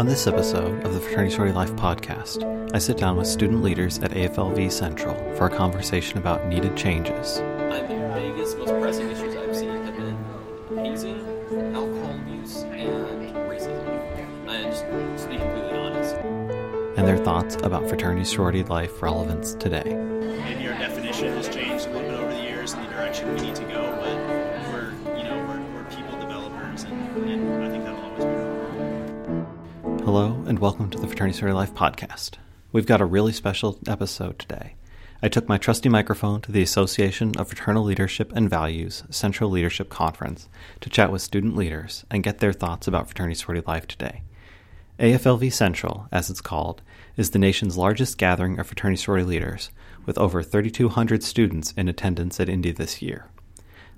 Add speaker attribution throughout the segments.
Speaker 1: On this episode of the Fraternity Sorority Life podcast, I sit down with student leaders at AFLV Central for a conversation about needed changes.
Speaker 2: I think the biggest, most pressing issues I've seen have been hazing, alcohol abuse, and racism. And just, just to be completely honest.
Speaker 1: And their thoughts about fraternity sorority life relevance today. Welcome to the Fraternity Sorority Life podcast. We've got a really special episode today. I took my trusty microphone to the Association of Fraternal Leadership and Values Central Leadership Conference to chat with student leaders and get their thoughts about fraternity sorority life today. AFLV Central, as it's called, is the nation's largest gathering of fraternity sorority leaders, with over 3,200 students in attendance at Indy this year.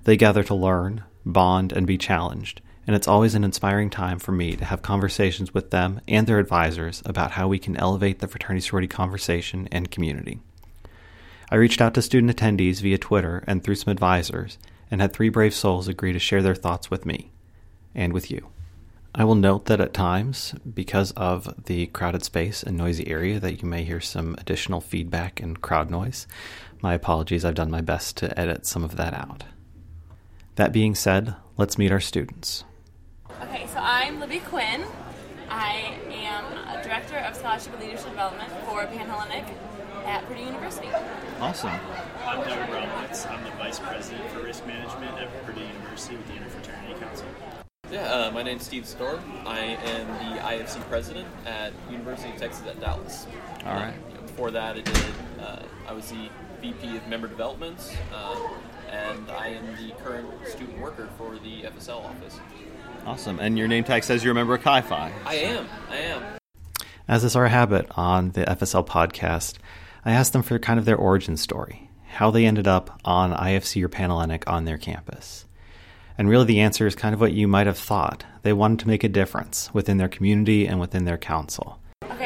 Speaker 1: They gather to learn, bond, and be challenged, and it's always an inspiring time for me to have conversations with them and their advisors about how we can elevate the fraternity sorority conversation and community. I reached out to student attendees via Twitter and through some advisors, and had three brave souls agree to share their thoughts with me and with you. I will note that at times, because of the crowded space and noisy area, that you may hear some additional feedback and crowd noise. My apologies, I've done my best to edit some of that out. That being said, let's meet our students.
Speaker 3: Okay, so I'm Libby Quinn. I am a Director of Scholarship and Leadership Development for Panhellenic at Purdue University.
Speaker 1: Awesome.
Speaker 4: I'm Doug Bromwitz. I'm the Vice President for Risk Management at Purdue University with the Interfraternity Council.
Speaker 2: Yeah, uh, my name's Steve Storm. I am the IFC president at University of Texas at Dallas.
Speaker 1: All right.
Speaker 2: Uh, you know, before that, I did. Uh, I was the VP of Member Development, uh, and I am the current student worker for the FSL office.
Speaker 1: Awesome. And your name tag says you're a member of Chi Phi.
Speaker 2: I am. I am.
Speaker 1: As is our habit on the FSL podcast, I asked them for kind of their origin story, how they ended up on IFC or Panhellenic on their campus. And really, the answer is kind of what you might have thought. They wanted to make a difference within their community and within their council.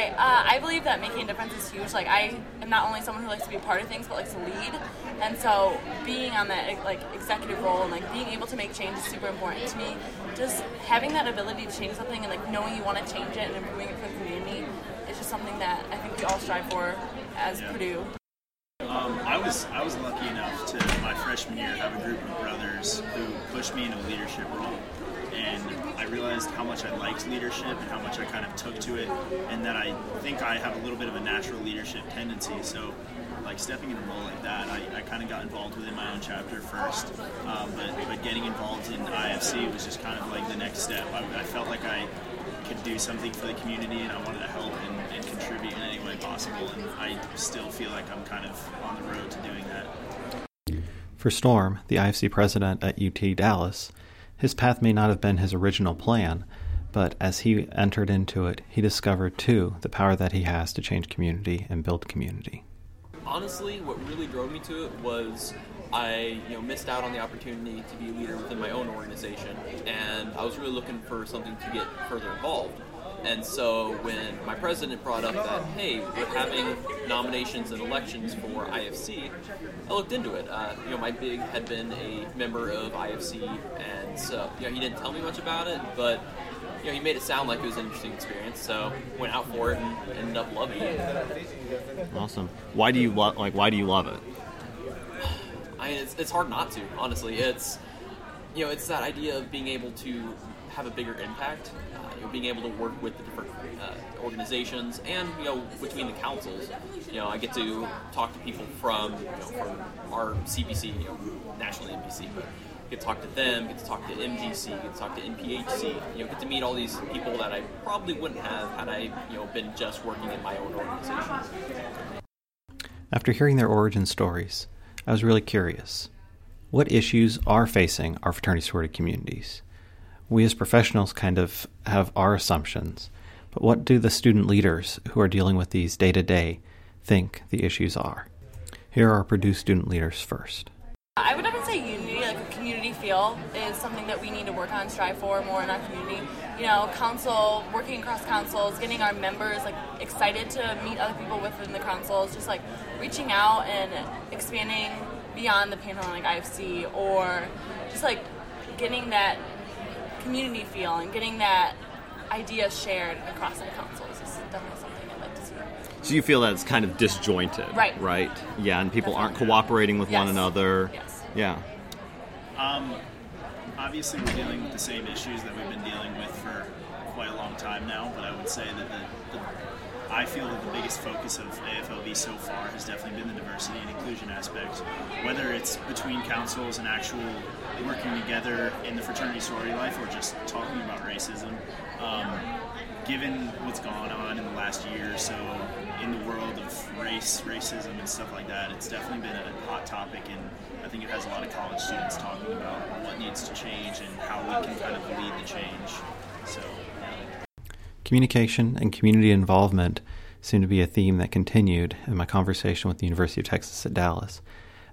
Speaker 3: Okay, uh, I believe that making a difference is huge. Like, I am not only someone who likes to be a part of things, but likes to lead. And so, being on that like executive role and like being able to make change is super important to me. Just having that ability to change something and like knowing you want to change it and improving it for the community is just something that I think we all strive for as
Speaker 4: Yeah.
Speaker 3: Purdue.
Speaker 4: Um, I was I was lucky enough to my freshman year have a group of brothers who pushed me into a leadership role, and I realized how much I liked leadership and how much I kind of took to it, and that I think I have a little bit of a natural leadership tendency. So, like stepping in a role like that, I, I kind of got involved within my own chapter first, um, but but getting involved in IFC was just kind of like the next step. I, I felt like I could do something for the community and I wanted to help and, and contribute in any way possible and I still feel like I'm kind of on the road to doing that.
Speaker 1: For Storm, the IFC president at UT Dallas, his path may not have been his original plan, but as he entered into it, he discovered too the power that he has to change community and build community.
Speaker 2: honestly, what really drove me to it was I, you know, missed out on the opportunity to be a leader within my own organization, and I was really looking for something to get further involved. And so when my president brought up that, hey, we're having nominations and elections for IFC, I looked into it. Uh, you know, my big had been a member of IFC, and so you know, he didn't tell me much about it, but you know, he made it sound like it was an interesting experience. So went out for it and ended up loving it.
Speaker 1: Awesome. Why do you lo- like? Why do you love it?
Speaker 2: I mean, it's, it's hard not to, honestly. It's, you know, it's that idea of being able to have a bigger impact, uh, you know, being able to work with the different uh, organizations and, you know, between the councils. You know, I get to talk to people from, you know, from our CPC, you know, national NPC, but get to talk to them, get to talk to MGC, get to talk to NPHC, you know, get to meet all these people that I probably wouldn't have had I, you know, been just working in my own organization.
Speaker 1: After hearing their origin stories, I was really curious. What issues are facing our fraternity sorority communities? We as professionals kind of have our assumptions, but what do the student leaders who are dealing with these day to day think the issues are? Here are Purdue student leaders first.
Speaker 3: I would definitely say unity, like a community feel, is something that we need to work on, strive for more in our community. You know, council, working across councils, getting our members like excited to meet other people within the councils, just like reaching out and expanding beyond the Panhellenic IFC, or just like getting that community feel and getting that idea shared across the councils is definitely something I'd like to see.
Speaker 1: So you feel that it's kind of disjointed,
Speaker 3: Right.
Speaker 1: Right. Yeah, and people aren't cooperating with one another.
Speaker 3: Yes.
Speaker 1: Yeah.
Speaker 4: Um, obviously, we're dealing with the same issues that we've been dealing with for quite a long time now, but I would say that the, the I feel that the biggest focus of AFLV so far has definitely been the diversity and inclusion aspect. Whether it's between councils and actual working together in the fraternity sorority life or just talking about racism. Um, given what's gone on in the last year or so in the world of race, racism, and stuff like that, it's definitely been a hot topic, and I think it has a lot of college students talking about what needs to change and how we can kind of lead the change. So,
Speaker 1: Communication and community involvement seem to be a theme that continued in my conversation with the University of Texas at Dallas,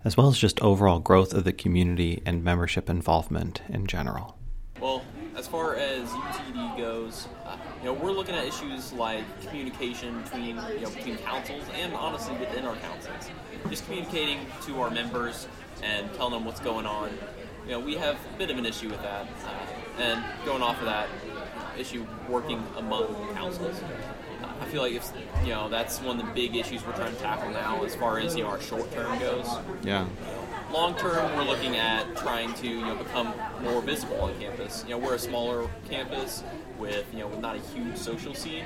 Speaker 1: as well as just overall growth of the community and membership involvement in general.
Speaker 2: Well, as far as UTD goes, uh, you know, we're looking at issues like communication between, you know, between councils and honestly within our councils. Just communicating to our members and telling them what's going on. You know, we have a bit of an issue with that. Uh, and going off of that issue, working among councils. I feel like if, you know, that's one of the big issues we're trying to tackle now as far as, you know, our short term goes
Speaker 1: Yeah.
Speaker 2: Long term, we're looking at trying to you know become more visible on campus. You know, we're a smaller campus with you know not a huge social scene.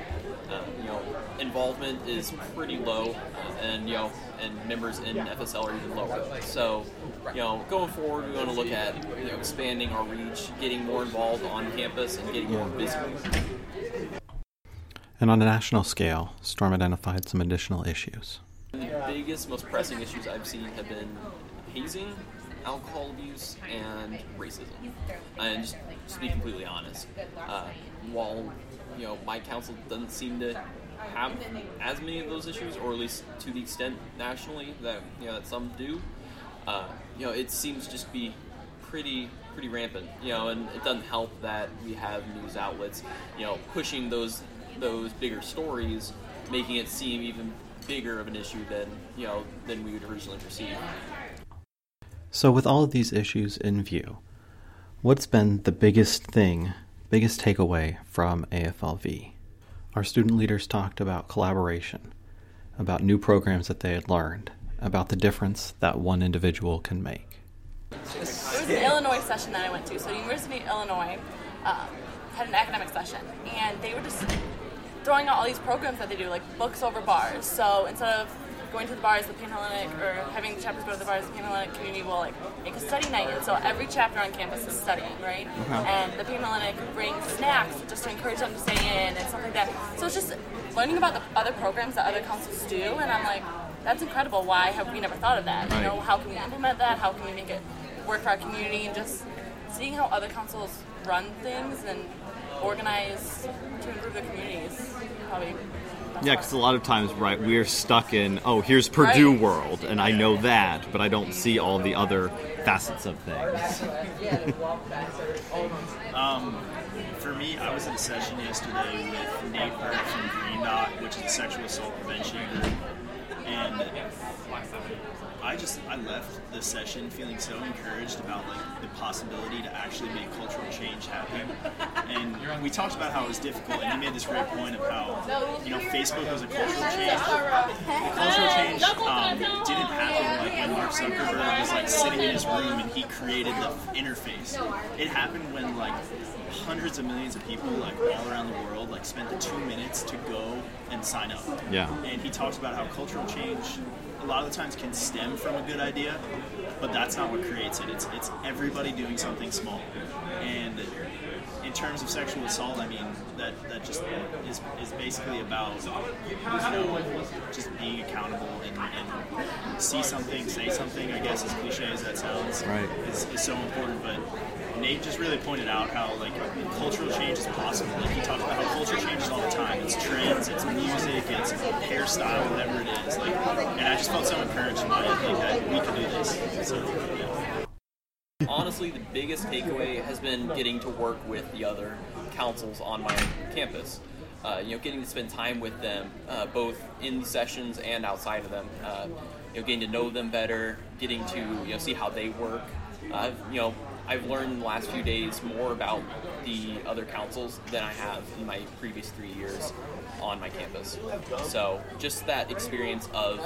Speaker 2: Uh, you know, involvement is pretty low, uh, and you know, and members in FSL are even lower. So, you know, going forward, we want to look at you know expanding our reach, getting more involved on campus, and getting more visible.
Speaker 1: And on a national scale, Storm identified some additional issues.
Speaker 2: The biggest, most pressing issues I've seen have been hazing, alcohol abuse, and racism. And just, to be completely honest, uh, while you know my council doesn't seem to have as many of those issues, or at least to the extent nationally that you know that some do, uh, you know it seems just to be pretty pretty rampant. You know, and it doesn't help that we have news outlets, you know, pushing those those bigger stories, making it seem even bigger of an issue than you know than we would originally perceive.
Speaker 1: So, with all of these issues in view, what's been the biggest thing, biggest takeaway from AFLV? Our student leaders talked about collaboration, about new programs that they had learned, about the difference that one individual can make.
Speaker 3: It was an Illinois session that I went to. So, University of Illinois um, had an academic session, and they were just throwing out all these programs that they do, like books over bars. So, instead of going to the bars, the Panhellenic, or having the chapters go to the bars, the Panhellenic community will like make a study night. And so, every chapter on campus is studying, right? Uh-huh. And the Panhellenic brings snacks just to encourage them to stay in and stuff like that. So, it's just learning about the other programs that other councils do, and I'm like, that's incredible. Why have we never thought of that? You know, how can we implement that? How can we make it work for our community? And just seeing how other councils run things and organize to improve their communities probably.
Speaker 1: Yeah, because a lot of times, right, we're stuck in, oh, here's Purdue
Speaker 3: Right.
Speaker 1: world, and I know that, but I don't see all the other facets of things.
Speaker 4: Um, for me, I was in a session yesterday with Nate Burke from Green Dot, which is a sexual assault prevention group, and I just I left the session feeling so encouraged about like the possibility to actually make cultural change happen. And we talked about how it was difficult, and he made this great point of how you know Facebook was a cultural change. The cultural change um, didn't happen like when Mark Zuckerberg was like sitting in his room and he created the interface. It happened when like hundreds of millions of people like all around the world like spent the two minutes to go and sign up.
Speaker 1: Yeah.
Speaker 4: And he talks about how cultural change a lot of the times can stem from a good idea, but that's not what creates it. It's it's everybody doing something small. And in terms of sexual assault, I mean that that just is, is basically about you know just being accountable and, and see something, say something. I guess as cliche as that sounds,
Speaker 1: Right.
Speaker 4: is, is so important. But Nate just really pointed out how like cultural change is possible. Like he talked about how culture changes all the time. It's trends, it's music, it's hairstyle, whatever it is. Like, and I just felt so encouraged by it, like that we could do this. So yeah.
Speaker 2: honestly, the biggest takeaway has been getting to work with the other councils on my campus. Uh, you know, getting to spend time with them, uh, both in the sessions and outside of them. Uh, you know, getting to know them better, getting to you know see how they work. Uh, you know, I've learned in the last few days more about the other councils than I have in my previous three years on my campus. So just that experience of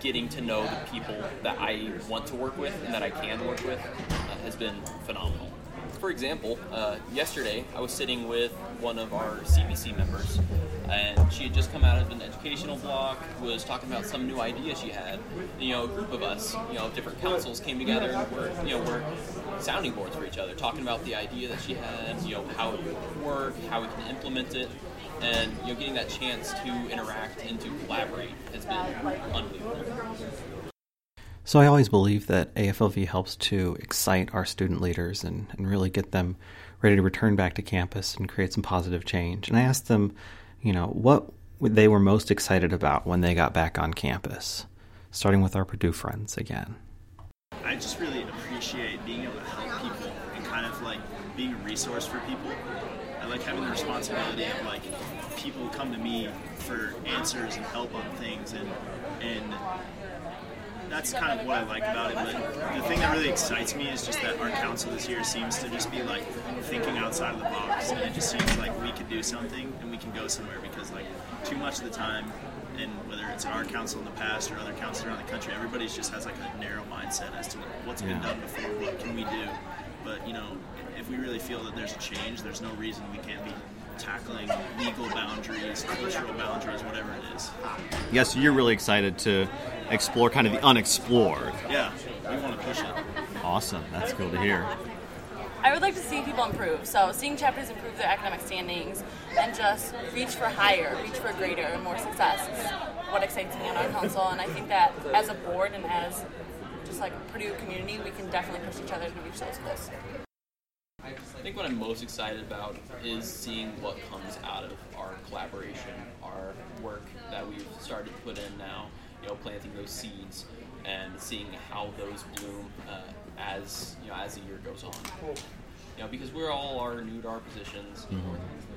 Speaker 2: getting to know the people that I want to work with and that I can work with uh, has been phenomenal. For example, uh, yesterday I was sitting with one of our CPC members, and she had just come out of an educational block, was talking about some new idea she had. You know, a group of us, you know, different councils came together and we're, you know, we're sounding boards for each other, talking about the idea that she had, you know, how it would work, how we can implement it, and you know, getting that chance to interact and to collaborate has been unbelievable.
Speaker 1: So I always believe that AFLV helps to excite our student leaders and, and really get them ready to return back to campus and create some positive change. And I asked them, you know, what they were most excited about when they got back on campus, starting with our Purdue friends again.
Speaker 4: I just really appreciate being able to help people and kind of like being a resource for people. I like having the responsibility of like people come to me for answers and help on things and and that's kind of what I like about it. But the thing that really excites me is just that our council this year seems to just be like thinking outside of the box, and it just seems like we could do something and we can go somewhere. Because like too much of the time, and whether it's our council in the past or other councils around the country, everybody just has like a narrow mindset as to what's been
Speaker 1: Yeah.
Speaker 4: done before, what can we do. But you know, if we really feel that there's a change, there's no reason we can't be tackling legal boundaries, cultural boundaries, whatever it is.
Speaker 5: Yes, you're really excited to explore kind of the unexplored.
Speaker 4: Yeah, we want to push it.
Speaker 5: Awesome. That's cool to hear.
Speaker 3: I would like to see people improve. So seeing chapters improve their academic standings and just reach for higher, reach for greater and more success is what excites me on our council. And I think that as a board and as just like Purdue community, we can definitely push each other to reach those goals.
Speaker 2: I think what I'm most excited about is seeing what comes out of our collaboration, our work that we've started to put in now, you know, planting those seeds and seeing how those bloom uh, as you know as the year goes on. You know, because we're all are new to our positions,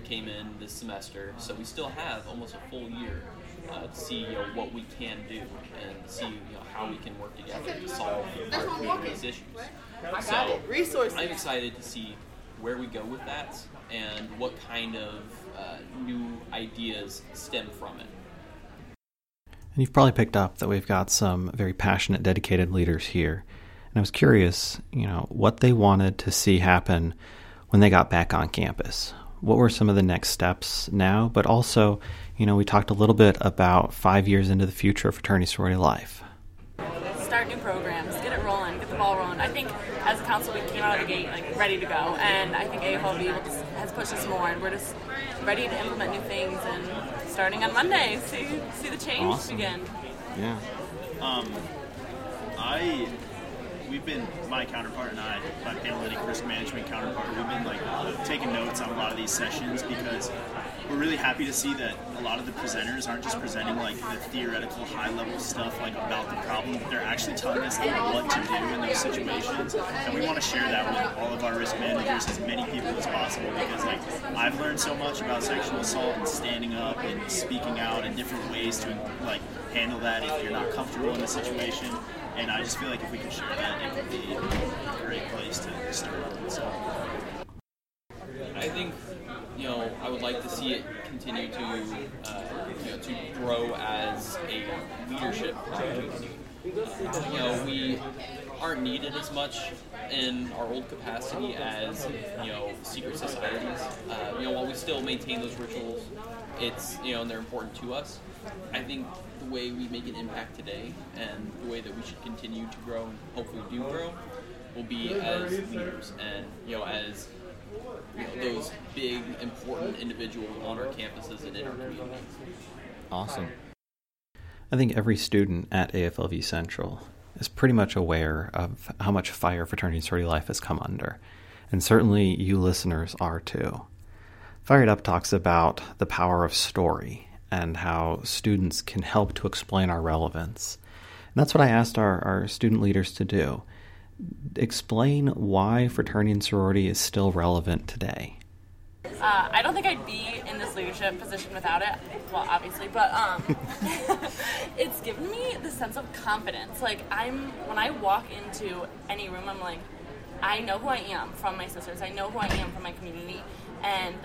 Speaker 2: came in this semester, so we still have almost a full year uh, to see you know, what we can do and see you know, how we can work together to solve our community's issues. So
Speaker 3: Resources.
Speaker 2: I'm excited to see where we go with that and what kind of uh, new ideas stem from it.
Speaker 1: And you've probably picked up that we've got some very passionate, dedicated leaders here. And I was curious, you know, what they wanted to see happen when they got back on campus. What were some of the next steps now? But also, you know, we talked a little bit about five years into the future of fraternity sorority life.
Speaker 3: start new programs, get it rolling, get the ball rolling. I think as a council, we came out of the gate like ready to go, and I think AFLV has pushed us more, and we're just ready to implement new things. And starting on Monday, see see the change
Speaker 5: Awesome.
Speaker 3: begin.
Speaker 5: Yeah.
Speaker 4: Um, I we've been my counterpart and I, my Panhellenic risk management counterpart, we've been like uh, taking notes on a lot of these sessions because we're really happy to see that a lot of the presenters aren't just presenting like the theoretical high level stuff like about the problem, but they're actually telling us like, what to do in those situations. And we want to share that with all of our risk managers, as many people as possible, because like I've learned so much about sexual assault and standing up and speaking out and different ways to like handle that if you're not comfortable in the situation. And I just feel like if we can share that, it would be a great place to start. So,
Speaker 2: I think you know I would like to see it continue to uh, you know to grow as a leadership. Uh, you know we aren't needed as much in our old capacity as you know secret societies. Uh, you know while we still maintain those rituals, it's you know and they're important to us. I think the way we make an impact today and the way that we should continue to grow and hopefully do grow will be as leaders and you know as you know, those big important individuals on our campuses and in our community.
Speaker 5: Awesome.
Speaker 1: I think every student at AFLV Central is pretty much aware of how much fire fraternity and sorority life has come under. And certainly you listeners are too. Fired Up talks about the power of story and how students can help to explain our relevance. And that's what I asked our, our student leaders to do. Explain why fraternity and sorority is still relevant today.
Speaker 3: Uh, I don't think I'd be in this leadership position without it. Well, obviously, but um, it's given me the sense of confidence. Like I'm, when I walk into any room, I'm like, I know who I am from my sisters. I know who I am from my community, and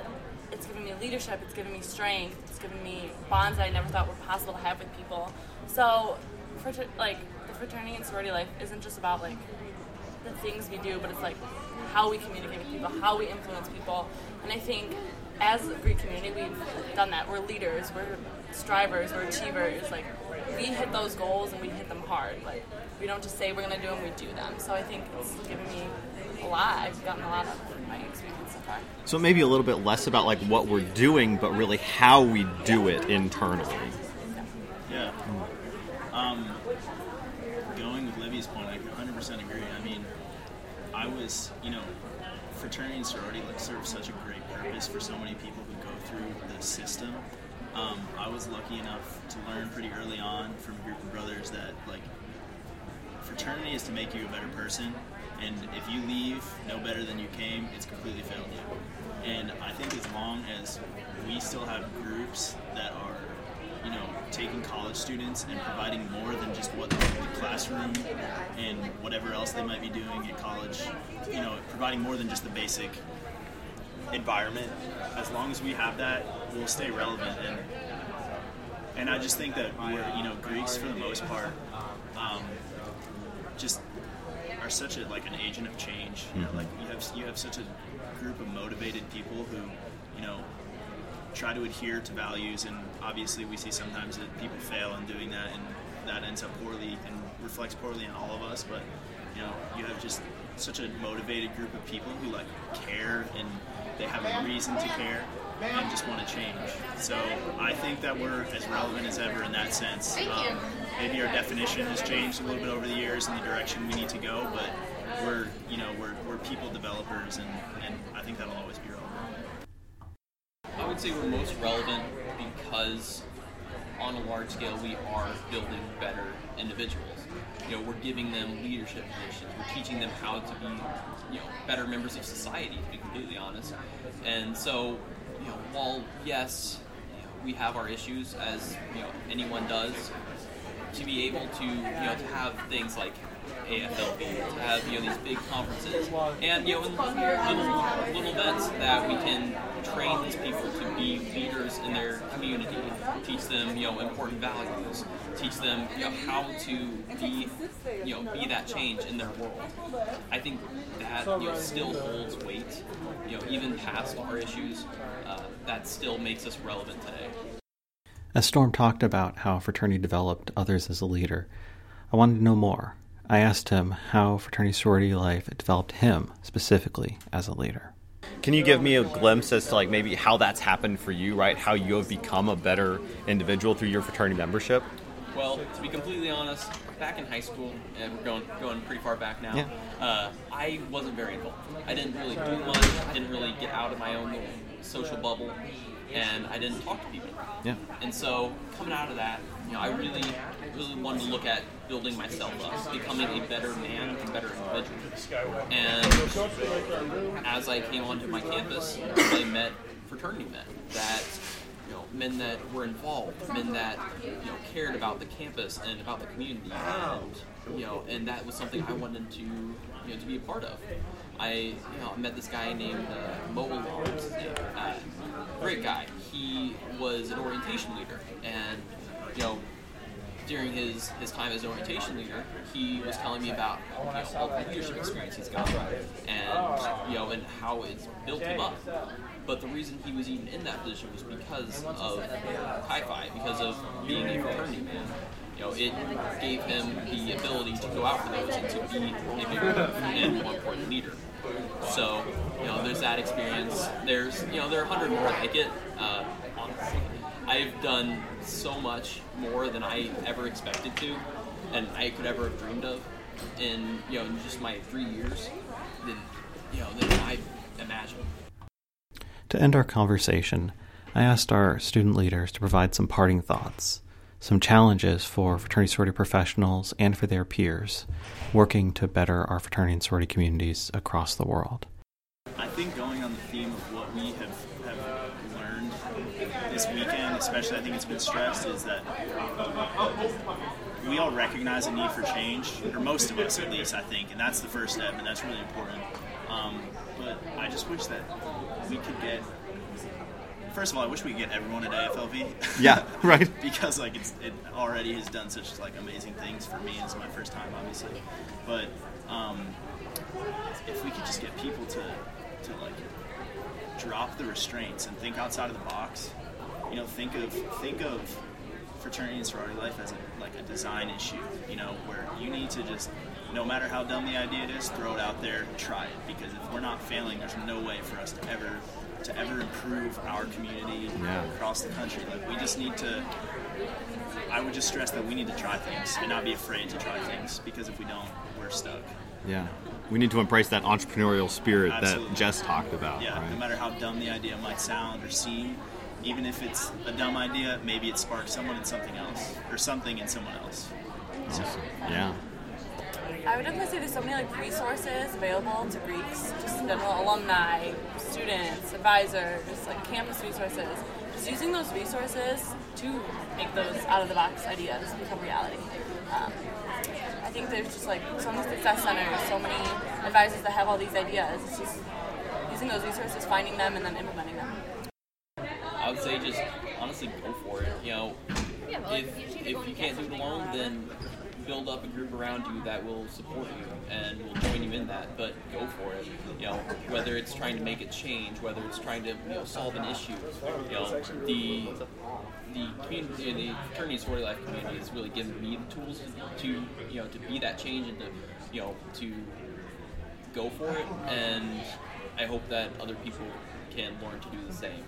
Speaker 3: it's given me leadership. It's given me strength. It's given me bonds that I never thought were possible to have with people. So, frater- like the fraternity and sorority life isn't just about like the things we do, but it's like how we communicate with people, how we influence people. And I think as a Greek community, we've done that. We're leaders, we're strivers, we're achievers. Like we hit those goals and we hit them hard. Like we don't just say we're gonna do them, we do them. So I think it's given me a lot. I've gotten a lot of my experience so far.
Speaker 5: So maybe a little bit less about like what we're doing, but really how we do it internally.
Speaker 4: Yeah. Um, going with Libby's point, I 100% agree. I mean, I was, you know, fraternity and sorority like serve such a great purpose for so many people who go through the system. Um, I was lucky enough to learn pretty early on from a group of brothers that like fraternity is to make you a better person, and if you leave no better than you came, it's completely failed you. And I think as long as we still have groups that are you know, taking college students and providing more than just what the classroom and whatever else they might be doing at college, you know, providing more than just the basic environment. As long as we have that, we'll stay relevant. And and I just think that we're, you know, Greeks for the most part, um, just are such a like an agent of change. You know, like you have you have such a group of motivated people who, you know, try to adhere to values, and obviously we see sometimes that people fail in doing that, and that ends up poorly and reflects poorly on all of us. But you know, you have just such a motivated group of people who like care and they have a reason to care and just want to change. So I think that we're as relevant as ever in that sense. Um, maybe our definition has changed a little bit over the years in the direction we need to go, but we're you know we're, we're people developers, and, and I think that'll always be relevant.
Speaker 2: I would say we're most relevant because on a large scale we are building better individuals. You know, we're giving them leadership positions. We're teaching them how to be, you know, better members of society. To be completely honest, and so, you know, while yes, we have our issues as you know anyone does, to be able to you know to have things like AFLV, to have you know these big conferences, and you know little, little events that we can train these people to be leaders in their community, teach them you know important values, teach them you know how to be you know be that change in their world. I think that you know still holds weight, you know even past our issues, uh, that still makes us relevant today.
Speaker 1: As Storm talked about how fraternity developed others as a leader, I wanted to know more. I asked him how fraternity sorority life developed him specifically as a leader.
Speaker 5: Can you give me a glimpse as to like maybe how that's happened for you, right? How you have become a better individual through your fraternity membership?
Speaker 2: Well, to be completely honest, back in high school, and we're going going pretty far back now,
Speaker 1: Yeah.
Speaker 2: uh, I wasn't very involved. I didn't really do much. Didn't really get out of my own little social bubble, and I didn't talk to people.
Speaker 1: Yeah.
Speaker 2: And so coming out of that, you know, I really, really wanted to look at building myself up, becoming a better man and better individual. And as I came onto my campus, I met fraternity men that, you know, men that were involved, men that, you know, cared about the campus and about the community, and you know, and that was something I wanted to, you know, to be a part of. I, you know, met this guy named uh, Mo. Uh, great guy. He was an orientation leader, and you know, during his, his time as an orientation leader, he was telling me about you know, all the leadership experience he's got, and you know, and how it's built him up. But the reason he was even in that position was because of Chi Phi, because of being a fraternity man. You know, it gave him the ability to go out for those and to be a bigger and more important leader. So, you know, there's that experience. There's, you know, there are a hundred more like it. Uh, honestly, I've done so much more than I ever expected to, and I could ever have dreamed of in, you know, in just my three years than, you know, than I imagined.
Speaker 1: To end our conversation, I asked our student leaders to provide some parting thoughts, some challenges for fraternity sorority professionals and for their peers working to better our fraternity and sorority communities across the world.
Speaker 4: I think going on the theme of what we have, have learned this weekend, especially I think it's been stressed, is that we all recognize a need for change, or most of us at least, I think, and that's the first step, and that's really important. Um, but I just wish that we could get. First of all, I wish we could get everyone at AFLV.
Speaker 5: Yeah, right.
Speaker 4: because like it's, it already has done such like amazing things for me. It's my first time, obviously, but um, if we could just get people to to like drop the restraints and think outside of the box, you know, think of think of fraternity and sorority life as a, like a design issue, you know, where you need to just no matter how dumb the idea is, throw it out there, try it. Because if we're not failing, there's no way for us to ever to ever improve our community
Speaker 5: Yeah.
Speaker 4: across the country. Like we just need to. I would just stress that we need to try things and not be afraid to try things because if we don't, we're stuck.
Speaker 5: Yeah. We need to embrace that entrepreneurial spirit
Speaker 4: Absolutely.
Speaker 5: that Jess talked about.
Speaker 4: Yeah,
Speaker 5: right?
Speaker 4: no matter how dumb the idea might sound or seem, even if it's a dumb idea, maybe it sparks someone in something else or something in someone else.
Speaker 5: Awesome. Yeah.
Speaker 3: I would definitely say there's so many like resources available to Greeks, just in general, alumni, students, advisors, just like campus resources. Just using those resources to make those out of the box ideas become reality. Um, I think there's just like so many success centers, so many advisors that have all these ideas. It's just using those resources, finding them, and then implementing them.
Speaker 2: I would say just honestly go for it. You know, if if you can't do it alone, then build up a group around you that will support you and will join you in that. But go for it. You know, whether it's trying to make a change, whether it's trying to you know solve an issue. You know, the the community, the and sorority life community has really given me the tools to, to you know to be that change and to you know to go for it. And I hope that other people can learn to do the same.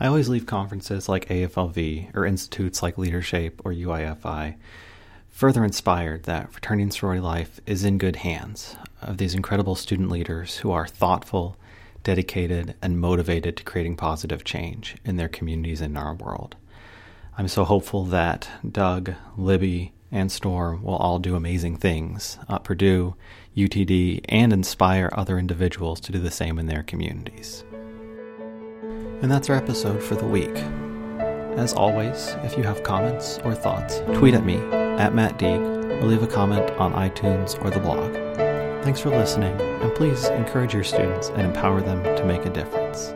Speaker 1: I always leave conferences like AFLV or institutes like LeaderShape or UIFI further inspired that and sorority life is in good hands of these incredible student leaders who are thoughtful, dedicated, and motivated to creating positive change in their communities and in our world. I'm so hopeful that Doug, Libby, and Storm will all do amazing things at Purdue, UTD, and inspire other individuals to do the same in their communities. And that's our episode for the week. As always, if you have comments or thoughts, tweet at me at Matt Deeg or leave a comment on iTunes or the blog. Thanks for listening, and please encourage your students and empower them to make a difference.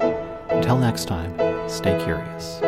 Speaker 1: Until next time, stay curious.